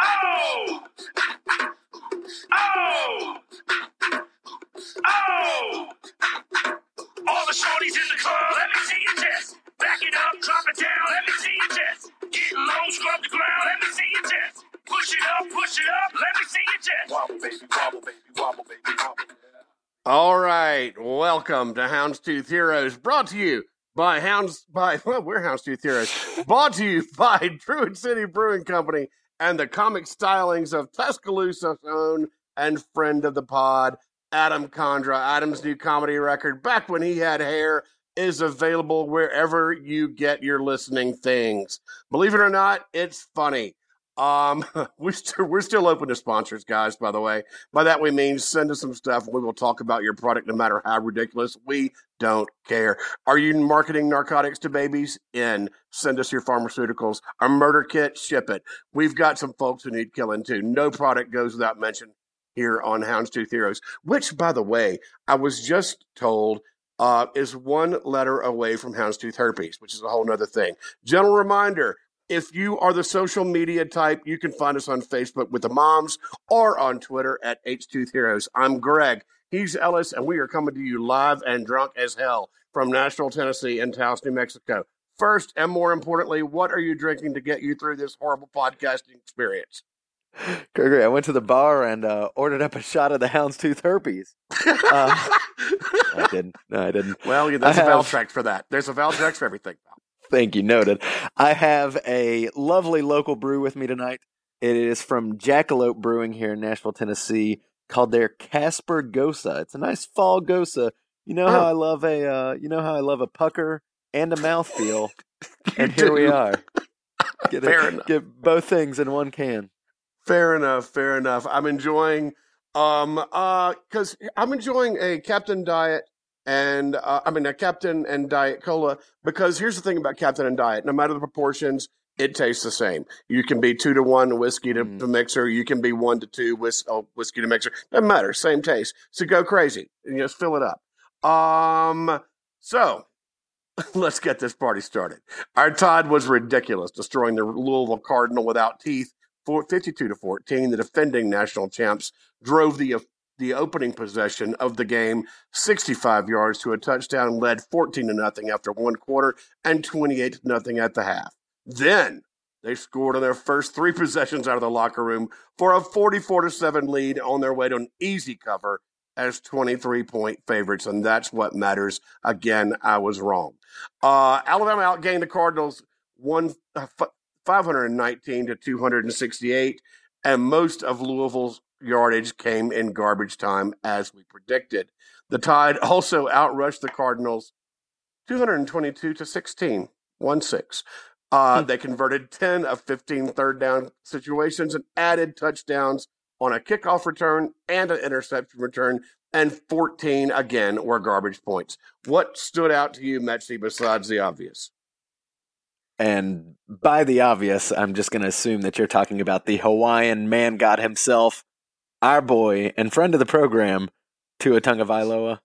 Oh! Oh! Oh! All the shorties in the club, let me see your chest. Back it up, drop it down, let me see your chest. Get low, scrub the ground, let me see your chest. Push it up, push it up, let me see your chest. Wobble, baby, wobble, baby, wobble, baby, wobble. All right, welcome to Houndstooth Heroes, brought to you by Hounds by well, we're Houndstooth Heroes, brought to you by Druid City Brewing Company and the comic stylings of Tuscaloosa's own and friend of the pod, Adam Condra. Adam's new comedy record, back when he had hair, is available wherever you get your listening things. Believe it or not, it's funny. Um, we st- we're still open to sponsors, guys. By the way, by that we mean send us some stuff. We will talk about your product, no matter how ridiculous. We don't care. Are you marketing narcotics to babies? In send us your pharmaceuticals. A murder kit, ship it. We've got some folks who need killing too. No product goes without mention here on Houndstooth Heroes. Which, by the way, I was just told uh, is one letter away from houndstooth herpes, which is a whole nother thing. Gentle reminder if you are the social media type, you can find us on Facebook with the moms or on Twitter at H-Tooth Heroes. I'm Greg. He's Ellis, and we are coming to you live and drunk as hell from Nashville, Tennessee and Taos, New Mexico. First, and more importantly, what are you drinking to get you through this horrible podcasting experience? Gregory, I went to the bar and uh, ordered up a shot of the houndstooth herpes. Uh, I didn't. No, I didn't. Well, yeah, there's I a have- Valtrex for that. There's a Valtrex for everything. Thank you. Noted. I have a lovely local brew with me tonight. It is from Jackalope Brewing here in Nashville, Tennessee, called their Casper Gose. It's a nice fall Gose. You know how Oh. I love a uh, you know how I love a pucker and a mouthfeel. and here we are. Get, enough. get both things in one can. Fair enough. Fair enough. I'm enjoying, um, uh, because I'm enjoying a Captain Diet and uh, I mean a Captain and Diet Cola because here's the thing about Captain and Diet: no matter the proportions, it tastes the same. You can be two to one whiskey to, Mm. to mixer. You can be one to two whis- oh, whiskey to mixer. Doesn't matter. Same taste. So go crazy and just fill it up. Um, so. Let's get this party started. Our Todd was ridiculous, destroying the Louisville Cardinal without teeth for 52 to 14. The defending national champs drove the the opening possession of the game 65 yards to a touchdown, led 14 to nothing after one quarter and 28 to nothing at the half. Then they scored on their first three possessions out of the locker room for a 44 to 7 lead on their way to an easy cover as 23 point favorites, and that's what matters. Again, I was wrong. Uh, Alabama outgained the Cardinals one uh, f- 519 to 268, and most of Louisville's yardage came in garbage time as we predicted. The Tide also outrushed the Cardinals 222 to 16, 1 6. Uh, Hmm. They converted 10 of 15 third down situations and added touchdowns on a kickoff return and an interception return, and 14 again were garbage points. What stood out to you, Metsy, besides the obvious? And by the obvious, I'm just going to assume that you're talking about the Hawaiian man god himself, our boy and friend of the program, Tua Tagovailoa.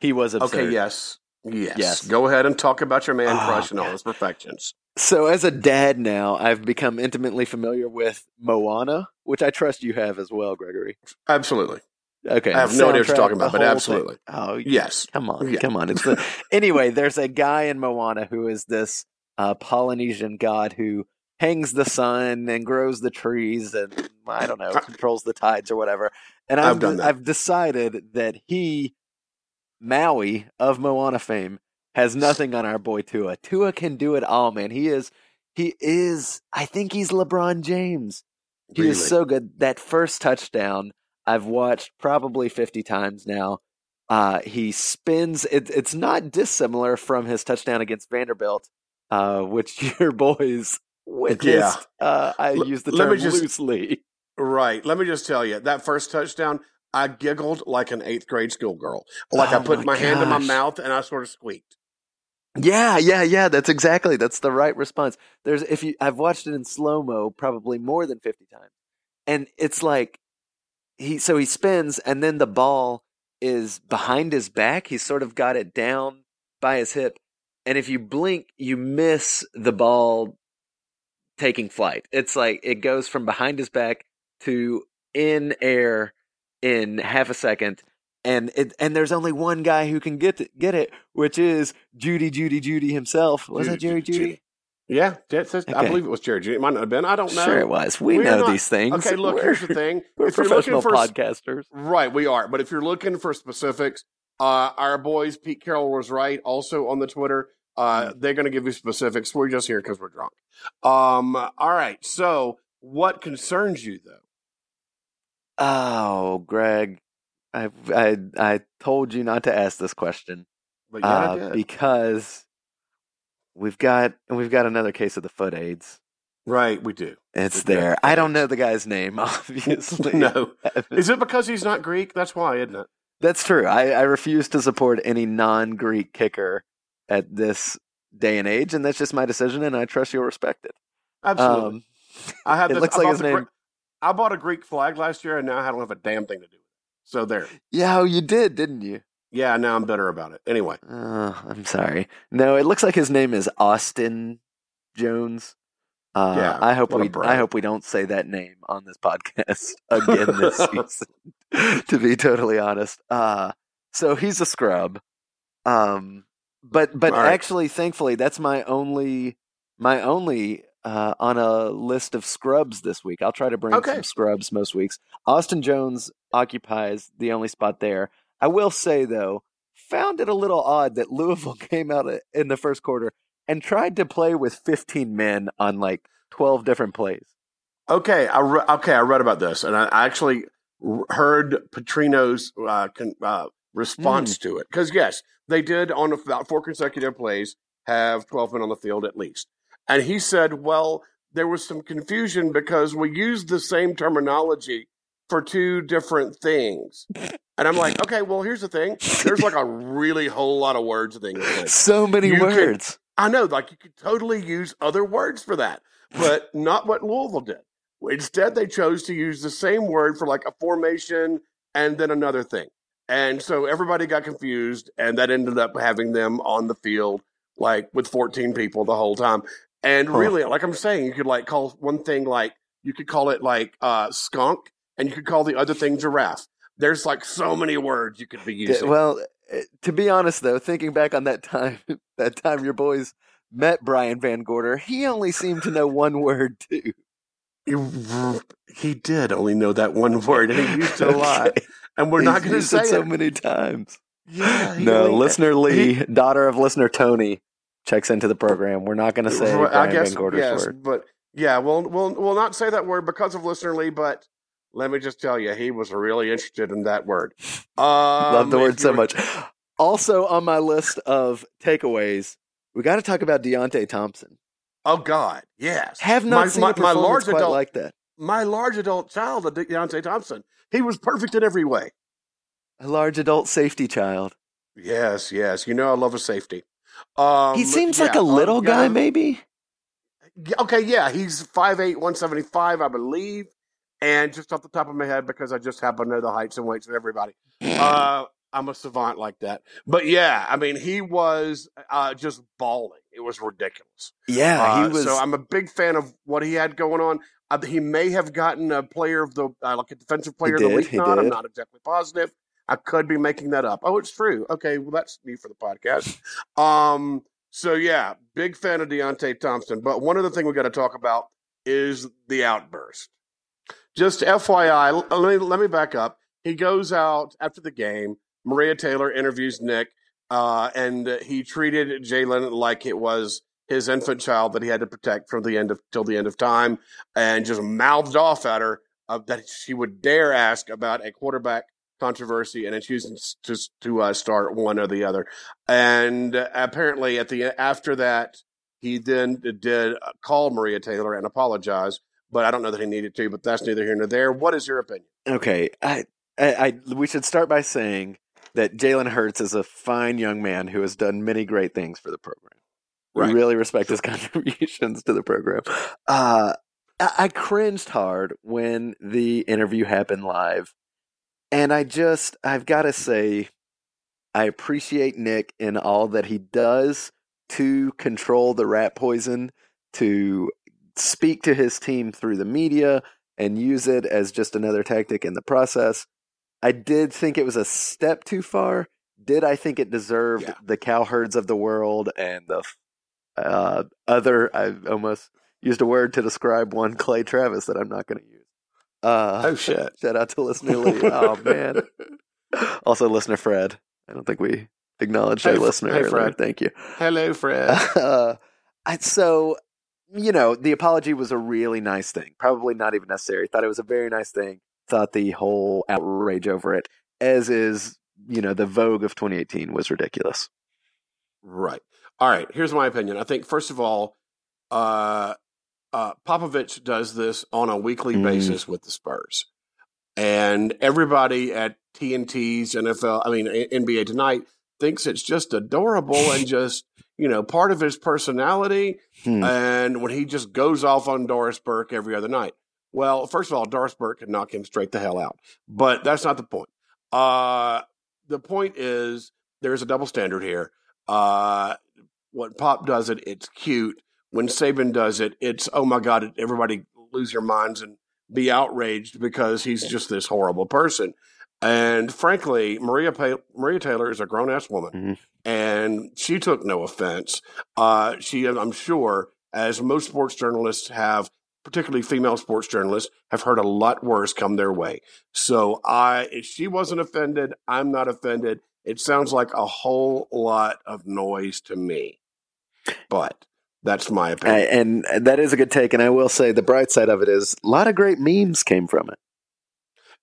He was absurd. Okay, yes. Yes. Yes. Go ahead and talk about your man Oh, crush and all his perfections. So, as a dad now, I've become intimately familiar with Moana, which I trust you have as well, Gregory. Absolutely. Okay, I have no idea what you're talking about, but absolutely. thing. Oh, Yes. Come on, Yeah. come on. It's the, anyway. There's a guy in Moana who is this uh, Polynesian god who hangs the sun and grows the trees and I don't know controls the tides or whatever. And I've I've done that. I've decided that he Maui of Moana fame has nothing on our boy Tua. Tua can do it all, man. He is he is. I think he's LeBron James. He is so good. That first touchdown, I've watched probably 50 times now. Uh, he spins. It, it's not dissimilar from his touchdown against Vanderbilt, uh, which your boys witnessed. Uh, I L- use the term just- loosely. Right. Let me just tell you that first touchdown, I giggled like an eighth grade schoolgirl. Like Oh I put my my, hand in my mouth and I sort of squeaked. Yeah, yeah, yeah. That's exactly. That's the right response. There's if you I've watched it in slow mo probably more than 50 times. And it's like he so he spins and then the ball is behind his back. He's sort of got it down by his hip. And if you blink, you miss the ball taking flight. It's like it goes from behind his back to in air in half a second. And it and there's only one guy who can get it, get it, which is Judy, Judy, Judy himself. Was that Jerry Jeudy- Judy? Yeah, says, I believe it was Jerry. Jeudy. It might not have been. I don't know. Sure, it was. We We're know not- these things. Okay, look. We're- Here's the thing. We're if you're looking professional for podcasters. Right, we are. But if you're looking for specifics, uh, our boys Pete Carroll was right. Also on the Twitter, uh, Mm. they're going to give you specifics. We're just here because we're drunk. Um, all right. So, what concerns you though? Oh, Greg, I I I told you not to ask this question But yeah, I uh, did. because we've got we've got another case of the foot aids. right, we do. It's We've there. foot I don't know the guy's name, obviously. no, is it because he's not Greek? That's why, isn't it? That's true. I, I refuse to support any non-Greek kicker at this day and age, and that's just my decision, and I trust you'll respect it. Absolutely. Um, I have. it this, looks I like bought his name- Gre- I bought a Greek flag last year, and now I don't have a damn thing to do with it. So there. yeah, oh, you did, didn't you? Yeah, now I'm bitter about it. Anyway, Oh, I'm sorry. No, it looks like his name is Austin Jones. Uh, Yeah, I hope we. I hope we don't say that name on this podcast again this season. to be totally honest, uh, so he's a scrub. Um, but but right. actually, thankfully, that's my only my only uh, on a list of scrubs this week. I'll try to bring Okay. some scrubs most weeks. Austin Jones occupies the only spot there. I will say though, found it a little odd that Louisville came out in the first quarter and tried to play with 15 men on like 12 different plays. Okay, I re- okay, I read about this, and I actually heard Petrino's uh, con- uh, response to it because yes, they did on about four consecutive plays have twelve men on the field at least, and he said, well, there was some confusion because we used the same terminology for two different things, and I'm like, okay, well, here's the thing: there's like a really whole lot of words in English. So many words. I know, like you could totally use other words for that, but not what Louisville did. Instead, they chose to use the same word for like a formation and then another thing. And so everybody got confused, and that ended up having them on the field like with 14 people the whole time. And Huh. really, like I'm saying, you could like call one thing like you could call it like uh, skunk, and you could call the other thing giraffe. There's like so many words you could be using. well, eh, to be honest though, thinking back on that time, that time your boys met Brian Van Gorder, he only seemed to know one word too. He, he did only know that one word, and he used it a lot. Okay. And we're not going to used say it so it. many times. Yeah, No, only- listener Lee, daughter of listener Tony, checks into the program. We're not going to say Well, Brian I guess Van Gorder's yes, word. but yeah, we'll we'll we'll not say that word because of listener Lee. But let me just tell you, he was really interested in that word. Um, Love the word so you're- much. Also on my list of takeaways, we got to talk about Deionte Thompson. Oh God, yes. Have not my, seen my, a my performance large quite adult like that. My large adult child, De- Deionte Thompson. He was perfect in every way. A large adult safety child. Yes, yes. You know I love a safety. Um, he seems like a little um, guy, yeah. maybe. Okay, yeah, he's 5'8", 175, I believe. And just off the top of my head, because I just happen to know the heights and weights of everybody, uh, I'm a savant like that. But yeah, I mean, he was uh, just balling. It was ridiculous. Yeah, Uh, he was. So I'm a big fan of what he had going on. Uh, he may have gotten a player of the uh, like a defensive player of the week. Not, I'm not exactly positive. I could be making that up. Oh, it's true. Okay, well that's me for the podcast. Um, so yeah, big fan of Deionte Thompson. But one other thing we got to talk about is the outburst. Just FYI, let me let me back up. He goes out after the game. Maria Taylor interviews Nick, uh, and he treated Jalen like it was his infant child that he had to protect from the end of till the end of time, and just mouthed off at her uh, that she would dare ask about a quarterback controversy and choosing to to uh, start one or the other. And apparently, at the after that, he then did uh, call Maria Taylor and apologize. But I don't know that he needed to. But that's neither here nor there. What is your opinion? Okay, I, I, I we should start by saying that Jalen Hurts is a fine young man who has done many great things for the program. Right. We really respect his contributions to the program. Uh, I, I cringed hard when the interview happened live, and I just I've got to say, I appreciate Nick in all that he does to control the rat poison to speak to his team through the media and use it as just another tactic in the process. I did think it was a step too far. Did I think it deserved Yeah. the cowherds of the world and the uh, other? I almost used a word to describe one Clay Travis that I'm not going to use. Uh, Oh, shit. Shout out to listener Lee. Oh man. Also, listener Fred. I don't think we acknowledged Hey, our listener hey. Fred. Thank you. Hello, Fred. Uh, so, you know, the apology was a really nice thing. Probably not even necessary. Thought it was a very nice thing. Thought the whole outrage over it, as is, you know, the vogue of 2018 was ridiculous. Right. All right. Here's my opinion. I think first of all, uh, uh, Popovich does this on a weekly Mm. basis with the Spurs, and everybody at TNT's NFL, I mean NBA tonight, thinks it's just adorable and just you know part of his personality. Hmm. And when he just goes off on Doris Burke every other night. Well, first of all, Doris Burke could knock him straight the hell out. But that's not the point. Uh, the point is there's a double standard here. Uh, when Pop does it, it's cute. When Saban does it, it's oh my god, everybody lose your minds and be outraged because he's just this horrible person. And frankly, Maria pa- Maria Taylor is a grown ass woman, Mhm. and she took no offense. Uh, she, I'm sure, as most sports journalists have, particularly female sports journalists, have heard a lot worse come their way. So I, if she wasn't offended, I'm not offended. It sounds like a whole lot of noise to me, but that's my opinion. and that is a good take. And I will say the bright side of it is a lot of great memes came from it.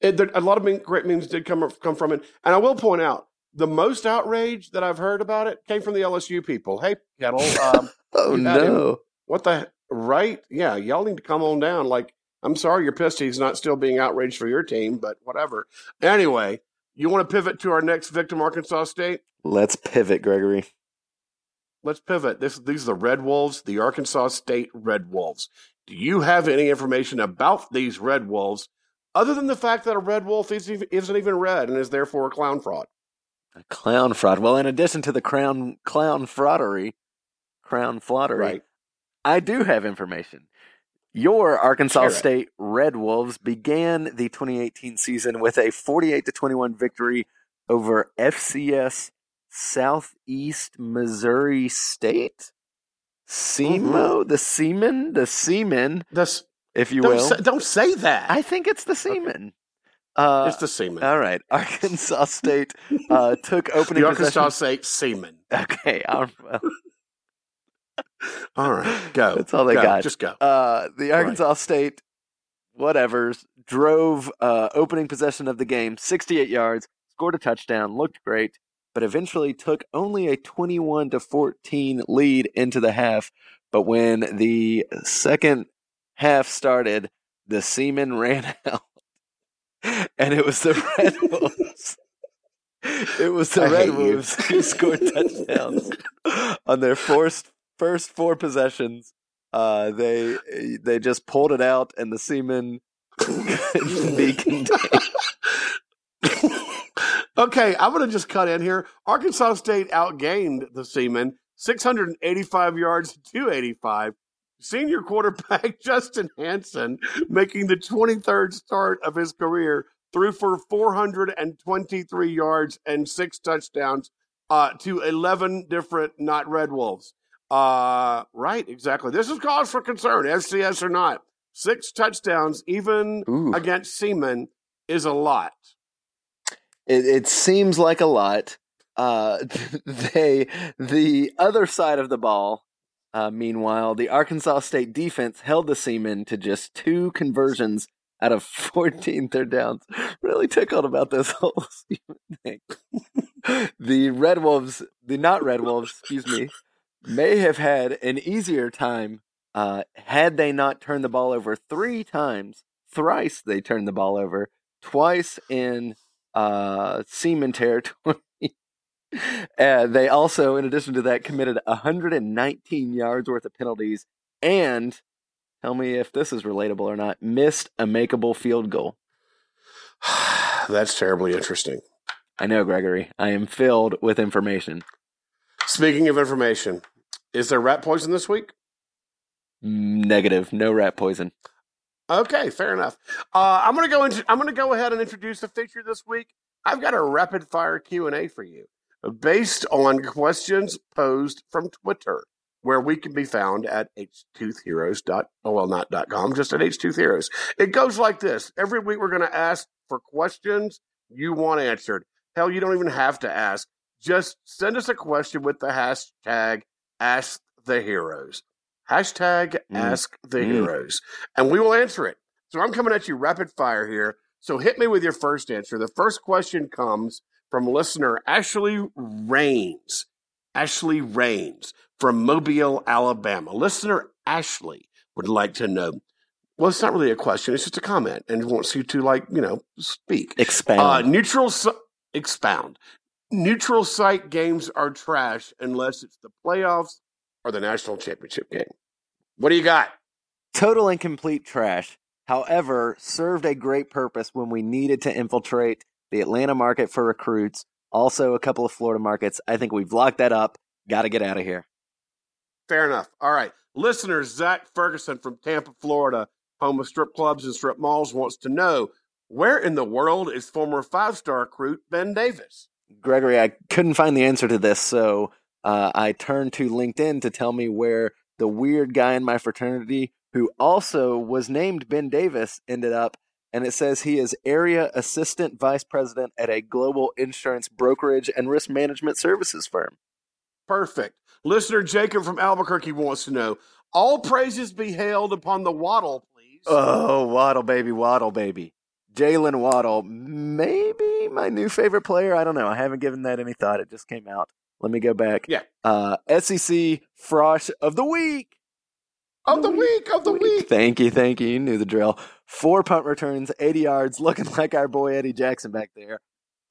It, there, a lot of great memes did come come from it, and I will point out the most outrage that I've heard about it came from the LSU people. Hey, Kettle, um, Oh had him. no! what the right? Yeah, y'all need to come on down. Like, I'm sorry you're pissed he's not still being outraged for your team, but whatever. Anyway, you want to pivot to our next victim, Arkansas State? Let's pivot, Gregory. Let's pivot. This these are the Red Wolves, the Arkansas State Red Wolves. Do you have any information about these Red Wolves, other than the fact that a red wolf isn't even, isn't even red and is therefore a clown fraud? A clown fraud. Well, in addition to the crown clown fraudery, crown flaudery, Right. I do have information. Your Arkansas. State Red Wolves began the 2018 season with a 48 to 21 victory over FCS Southeast Missouri State. SEMO, the Seamen, the Seamen, That's if you don't will. say, don't say that. I think it's the Seamen. Uh, it's the semen. all right, Arkansas State uh, took opening the Arkansas possession. State semen. Okay, all right. All right, go. That's all they Go. got. Just go. Uh, the Arkansas State, whatever's, drove uh, opening possession of the game 68 yards, scored a touchdown, looked great, but eventually took only a 21 to 14 lead into the half. But when the second half started, the Seamen ran out, and it was the Red Wolves. It was the I Red hate you. Who scored touchdowns on their first first four possessions. Uh, they they just pulled it out, and the Seamen couldn't be contained. Okay, I'm going to just cut in here. Arkansas State outgained the Seamen 685 yards to 285. Senior quarterback Justice Hansen, making the 23rd start of his career, threw for 423 yards and six touchdowns uh, to 11 different not Red Wolves. Uh, right, exactly. This is cause for concern, FCS or not. Six touchdowns, even Ooh. against Seaman, is a lot. It, it seems like a lot. Uh, they the other side of the ball. Uh, meanwhile, the Arkansas State defense held the Seamen to just two conversions out of 14 third downs. Really tickled about this whole thing. the Red Wolves, the not Red Wolves, excuse me, may have had an easier time uh, had they not turned the ball over three times. Thrice they turned the ball over. Twice in uh, Seaman territory. uh, they also, in addition to that, committed 119 yards worth of penalties and, tell me if this is relatable or not, missed a makeable field goal. That's terribly interesting. I know, Gregory. I am filled with information. Speaking of information, is there rat poison this week? Negative. No rat poison. Okay, fair enough. Uh, I'm gonna go into. I'm gonna go ahead and introduce the feature this week. I've got a rapid fire Q and A for you, based on questions posed from Twitter, where we can be found at h2heroes. Oh, well, not com, just at h2heroes. It goes like this: every week we're gonna ask for questions you want answered. Hell, you don't even have to ask. Just send us a question with the hashtag Ask the Heroes. Hashtag Mm. Ask the Mm. Heroes, and we will answer it. So I'm coming at you rapid fire here. So hit me with your first answer. The first question comes from listener Ashley Rains. Ashley Rains from Mobile, Alabama. Listener Ashley would like to know. Well, it's not really a question; it's just a comment, and wants you to like you know speak. Expound. Uh, neutral expound. Neutral site games are trash unless it's the playoffs or the national championship game. What do you got? Total and complete trash. However, served a great purpose when we needed to infiltrate the Atlanta market for recruits. Also, a couple of Florida markets. I think we've locked that up. Got to get out of here. Fair enough. All right. Listener Zach Ferguson from Tampa, Florida, home of strip clubs and strip malls, wants to know where in the world is former five star recruit Ben Davis? Gregory, I couldn't find the answer to this, so uh, I turned to LinkedIn to tell me where the weird guy in my fraternity, who also was named Ben Davis, ended up. And it says he is area assistant vice president at a global insurance brokerage and risk management services firm. Perfect. Listener Jacob from Albuquerque wants to know all praises be hailed upon the waddle, please. Oh, Waddle baby, Waddle baby. Jaylen Waddle, maybe my new favorite player. I don't know. I haven't given that any thought. It just came out. Let me go back. Yeah. Uh, SEC Frosh of the Week. of the week, of the week. Thank you, thank you. You knew the drill. Four punt returns, 80 yards, looking like our boy Eddie Jackson back there,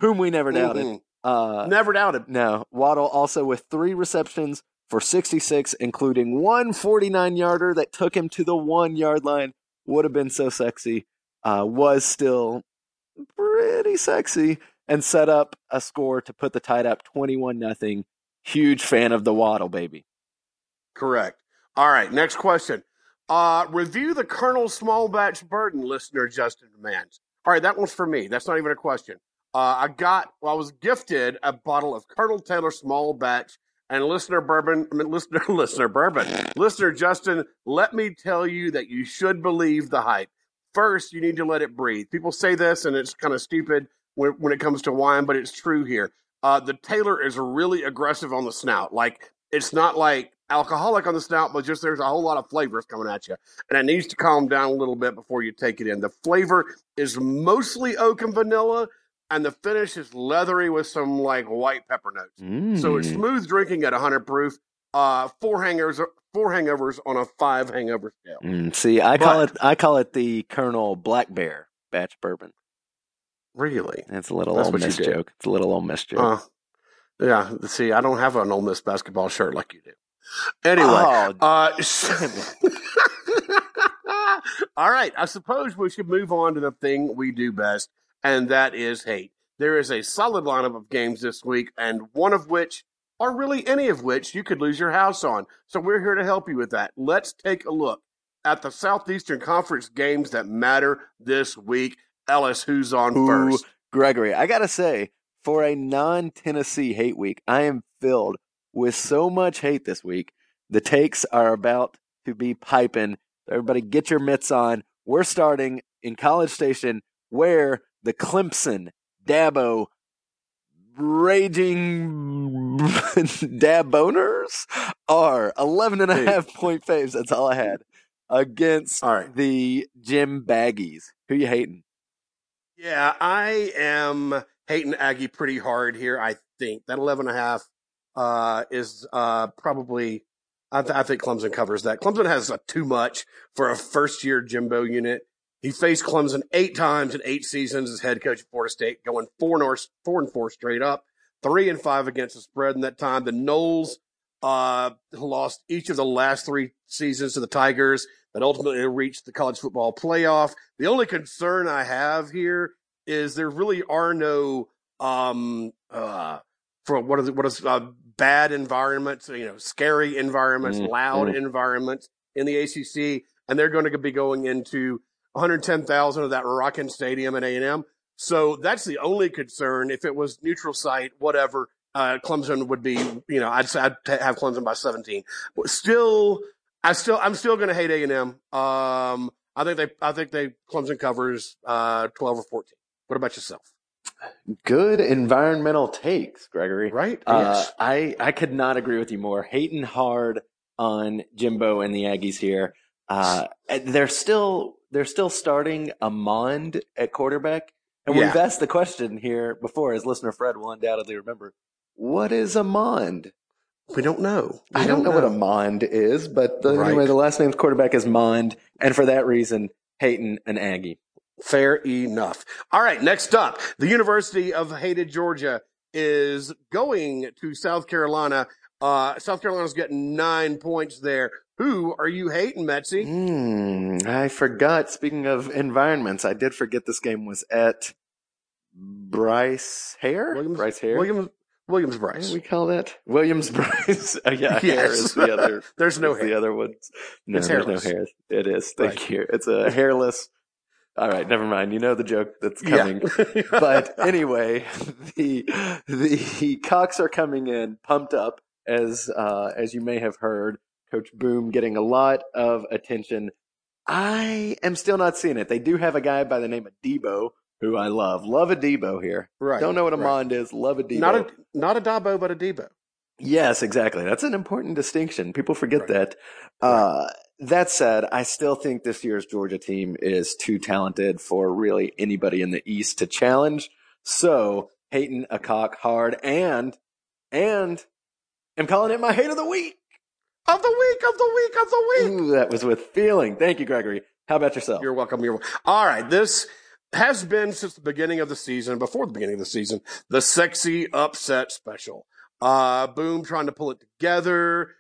whom we never doubted. Mhm. Uh, Never doubted. no, Waddle also with three receptions for 66, including one 49 yarder that took him to the one yard line. Would have been so sexy. Uh, was still pretty sexy and set up a score to put the tide up 21 nothing. Huge fan of the Waddle, baby. Correct. All right, next question. Uh, review the Colonel Small Batch Burden, listener Justin demands. All right, that one's for me. That's not even a question. Uh, I got, well, I was gifted a bottle of Colonel Taylor Small Batch and listener bourbon, I mean, listener, listener bourbon, listener Justin. Let me tell you that you should believe the hype. First, you need to let it breathe. People say this, and it's kind of stupid when, when it comes to wine, but it's true here. Uh, the Taylor is really aggressive on the snout. Like it's not like alcoholic on the snout, but just there's a whole lot of flavors coming at you, and it needs to calm down a little bit before you take it in. The flavor is mostly oak and vanilla, and the finish is leathery with some like white pepper notes. So it's Mm. smooth drinking at 100 proof. Uh, four hangers, four hangovers on a five hangover scale. Mm, see, I call it I call it the Colonel Black Bear batch bourbon. Really? It's a little That's Ole Miss joke. It's a little Ole Miss joke. Uh, yeah. See, I don't have an Ole Miss basketball shirt like you do. Anyway, Oh, Uh, all right. I suppose we should move on to the thing we do best, and that is hate. There is a solid lineup of games this week, and one of which, or really any of which, you could lose your house on. So we're here to help you with that. Let's take a look at the Southeastern Conference games that matter this week. Ellis, who's on Ooh, first? Gregory, I gotta say, for a non-Tennessee hate week, I am filled with so much hate this week. The takes are about to be piping. Everybody, get your mitts on. We're starting in College Station, where the Clemson Dabo raging dab boners are 11 and a Dude. half point faves. That's all I had against All right. the Jim Baggies. Who you hating? Yeah, I am hating Aggie pretty hard here. I think that 11 and a half uh, is uh, probably, I, th- I think Clemson covers that. Clemson has uh, too much for a first year Jimbo unit. He faced Clemson eight times in eight seasons as head coach at Florida State, going four and, four and four straight up, three and five against the spread in that time. The Noles uh, lost each of the last three seasons to the Tigers that ultimately reached the college football playoff. The only concern I have here is there really are no um uh for what is what is uh, bad environments, you know, scary environments, Mm, loud mm. environments in the ACC, and they're going to be going into 110,000 of that rocking stadium at A&M. So that's the only concern. If it was neutral site, whatever, uh, Clemson would be, you know, I'd, I'd have Clemson by 17. But still, I still, I'm still going to hate A&M. Um, I think they, I think they, Clemson covers, uh, 12 or 14. What about yourself? Good environmental takes, Gregory. Right? Uh, yes. I I could not agree with you more. Hating hard on Jimbo and the Aggies here. Uh, they're still they're still starting Amond at quarterback, and Yeah. we've asked the question here before, as listener Fred will undoubtedly remember. What is Amond? We don't know. We I don't know, what a Mond is, but the, Right. anyway, the last name's quarterback is Mond, and for that reason, hating an Aggie. Fair enough. All right, next up, the University of hated Georgia is going to South Carolina. Uh, South Carolina's getting nine points there. Who are you hating, Metsy? Hmm, I forgot. Speaking of environments, I did forget this game was at Brice Hare. Williams- Brice Hare. Williams Williams Brice. we call that? Williams Brice. Oh, yeah, Yes. is the other. There's no is the other ones. No, It's there's hairless. no hairs. It is. Thank Right. you. It's a hairless. All right, never mind. You know the joke that's coming. Yeah. but anyway, the the Cox are coming in pumped up as uh, as you may have heard. Coach Boom getting a lot of attention. I am still not seeing it. They do have a guy by the name of Deebo who I love. Love a Deebo here. right. Don't know what a right. Mond is. Love a Deebo. Not a not a Dabo, but a Deebo. Yes, exactly. That's an important distinction. People forget Right. that. Uh, that said, I still think this year's Georgia team is too talented for really anybody in the East to challenge. So, hating a cock hard and, and I'm calling it my hate of the week. Of the week, of the week, of the week. Ooh, that was with feeling. Thank you, Gregory. How about yourself? You're welcome. You're welcome. All right. This has been since the beginning of the season, before the beginning of the season, the sexy upset special. Uh, boom, trying to pull it together.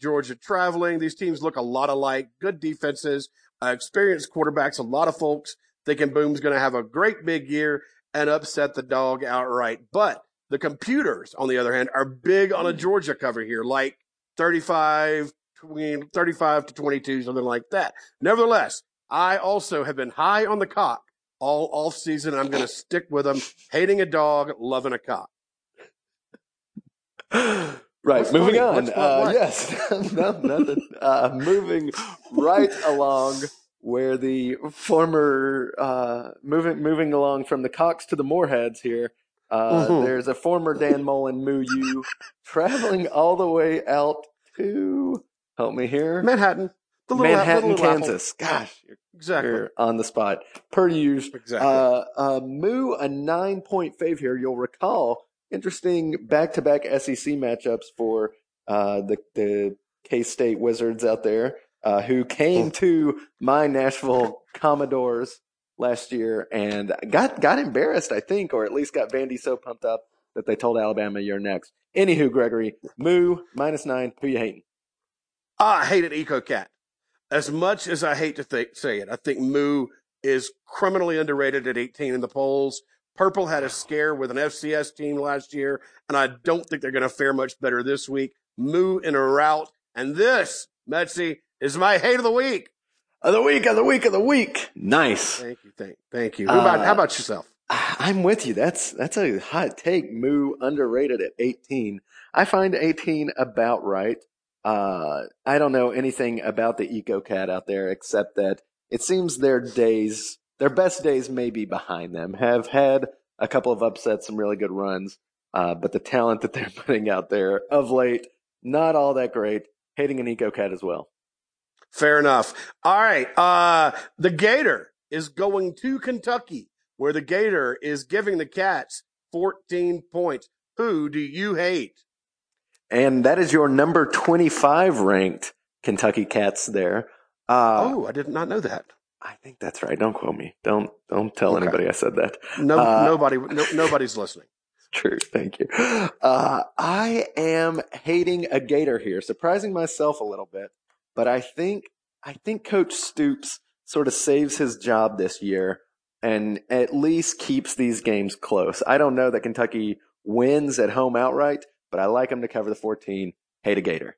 Georgia traveling. These teams look a lot alike. Good defenses, uh, experienced quarterbacks, a lot of folks thinking Boom's going to have a great big year and upset the dog outright. But the computers, on the other hand, are big on a Georgia cover here, like 35, 20, 35 to 22, something like that. Nevertheless, I also have been high on the cock all off season. I'm going to stick with them. Hating a dog, loving a cock. right, What's moving funny? on. Uh, yes, no, nothing. Uh, moving right along where the former uh, moving moving along from the Cox to the Moorheads here. Uh, Mhm. There's a former Dan Mullen Moo U traveling all the way out to help me here, Manhattan. The little, Manhattan, little apple. Kansas. Gosh, you're, Exactly. you're on the spot per usual. Exactly. Uh, uh, Moo, a nine point fave here. You'll recall interesting back to back SEC matchups for uh, the the K State Wizards out there, uh, who came to my Nashville Commodores last year and got got embarrassed, I think, or at least got Vandy so pumped up that they told Alabama you're next. Anywho, Gregory, Moo minus nine. Who you hating? I hated EcoCat. As much as I hate to th- say it, I think Moo is criminally underrated at 18 in the polls. Purple had a scare with an FCS team last year, and I don't think they're going to fare much better this week. Moo in a rout. And this, Metsy, is my hate of the week. Of the week, of the week, of the week. Nice. Thank you. Thank, thank you. Who about, Uh, how about yourself? I'm with you. That's that's a hot take. Moo underrated at 18. I find 18 about right. Uh, I don't know anything about the Eco Cat out there except that it seems their days, their best days, may be behind them. Have had a couple of upsets, some really good runs, uh, but the talent that they're putting out there of late, not all that great. Hating an Eco Cat as well. Fair enough. All right. Uh, the Gator is going to Kentucky, where the Gator is giving the Cats 14 points. Who do you hate? And that is your number 25 ranked Kentucky Cats there. Uh, oh, I did not know that. I think that's right. Don't quote me. Don't don't tell Okay. anybody I said that. No, Uh, nobody, no, nobody's listening. True. Thank you. Uh, I am hating a Gator here, surprising myself a little bit, but I think I think Coach Stoops sort of saves his job this year and at least keeps these games close. I don't know that Kentucky wins at home outright, but I like them to cover the 14. Hate a Gator.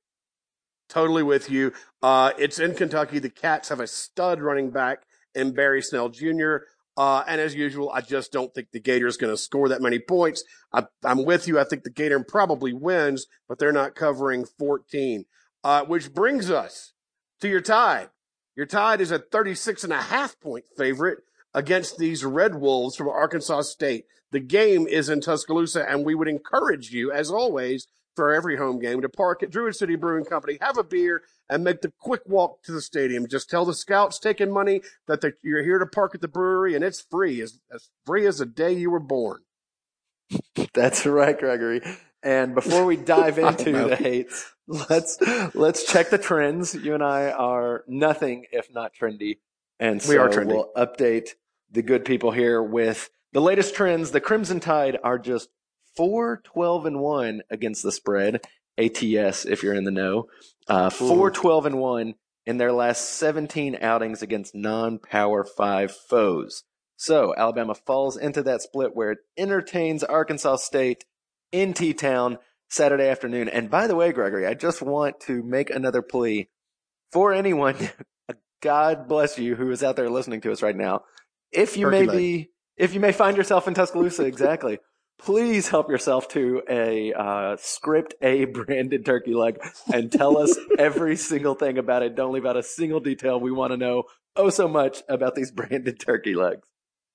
Totally with you. Uh, it's in Kentucky. The Cats have a stud running back in Benny Snell Jr. Uh, and as usual, I just don't think the Gator is going to score that many points. I, am with you. I think the Gator probably wins, but they're not covering 14. Uh, which brings us to your Tide. Your Tide is a 36 and a half point favorite against these Red Wolves from Arkansas State. The game is in Tuscaloosa, and we would encourage you, as always, for every home game to park at Druid City Brewing Company, have a beer, and make the quick walk to the stadium. Just tell the scouts taking money that you're here to park at the brewery, and it's free, as, as free as the day you were born. That's right, Gregory. And before we dive into the hates, let's let's check the trends. You and I are nothing if not trendy, and so we are trendy. we'll update the good people here with the latest trends. The Crimson Tide are just 4 12 and 1 against the spread. ATS, if you're in the know. Uh, 4 12 and 1 in their last 17 outings against non Power 5 foes. So Alabama falls into that split where it entertains Arkansas State in T Town Saturday afternoon. And by the way, Gregory, I just want to make another plea for anyone. God bless you who is out there listening to us right now. If you Turkey may be, if you may find yourself in Tuscaloosa, exactly please help yourself to a uh, script A branded turkey leg and tell us every single thing about it. Don't leave out a single detail. We want to know oh so much about these branded turkey legs.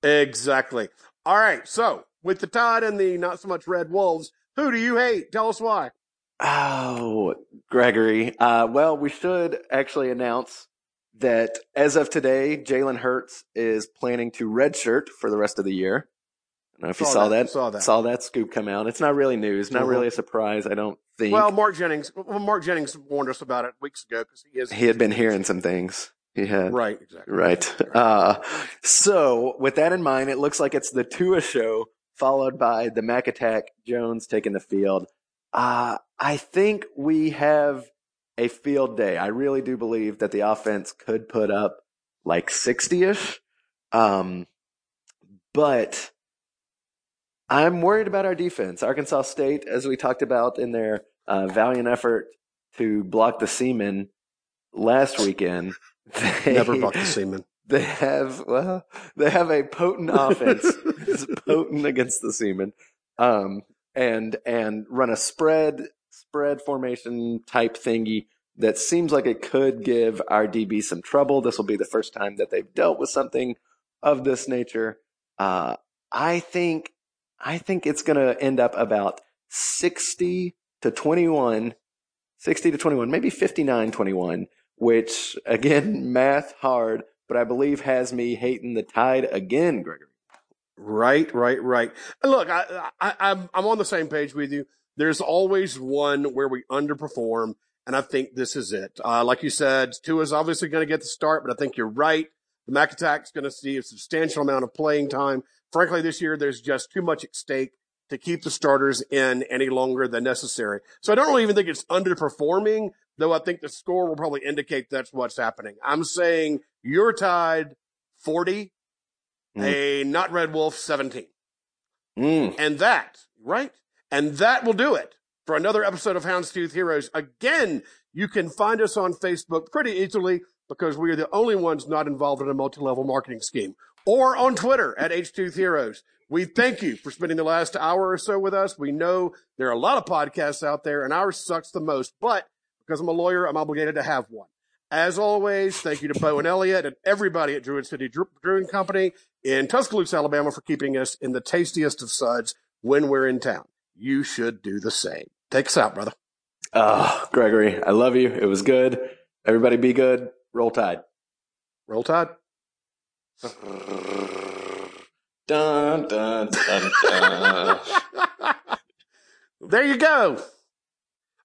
Exactly. All right. So with the Tide and the not so much Red Wolves, who do you hate? Tell us why. Oh, Gregory. Uh, well, we should actually announce that as of today, Jalen Hurts is planning to redshirt for the rest of the year. I don't know if you saw that, Saw that. Saw that scoop come out. It's not really news. Not Mhm. really a surprise. I don't think. Well, Mark Jennings. Well, Mark Jennings warned us about it weeks ago because he is. he had been hearing some things. He had. Right. Exactly. Right. Uh, so with that in mind, it looks like it's the Tua show followed by the Mac Attack Jones taking the field. Uh, I think we have a field day. I really do believe that the offense could put up like 60ish. Um, but I'm worried about our defense. Arkansas State, as we talked about in their uh, valiant effort to block the seamen last weekend, they, Never buck the seaman. They have well, they have a potent offense. it's potent against the seamen, um, and and run a spread spread formation type thingy that seems like it could give our DB some trouble. This will be the first time that they've dealt with something of this nature. Uh, I think I think it's going to end up about 60 to 21, 60 to 21, maybe 59 21, which again, math hard, but I believe has me hating the tide again, Gregory. Right, right, right. Look, I, I, I'm I'm on the same page with you. There's always one where we underperform, and I think this is it. Uh, like you said, Tua's obviously going to get the start, but I think you're right. The Mac Attack's going to see a substantial amount of playing time. Frankly, this year there's just too much at stake to keep the starters in any longer than necessary. So I don't really even think it's underperforming, though I think the score will probably indicate that's what's happening. I'm saying you're tied 40, Mm. a not Red Wolf 17. Mm. And that, right? And that will do it for another episode of Houndstooth Heroes. Again, you can find us on Facebook pretty easily because we are the only ones not involved in a multi-level marketing scheme or on Twitter at H2 Heroes. We thank you for spending the last hour or so with us. We know there are a lot of podcasts out there and ours sucks the most, but because I'm a lawyer, I'm obligated to have one. As always, thank you to Bo and Elliot and everybody at Druid City Brewing Company in Tuscaloosa, Alabama for keeping us in the tastiest of suds when we're in town. You should do the same. Take us out, brother. Oh, Gregory, I love you. It was good. Everybody be good. Roll Tide. Roll Tide. Dun, dun, dun, dun. There you go.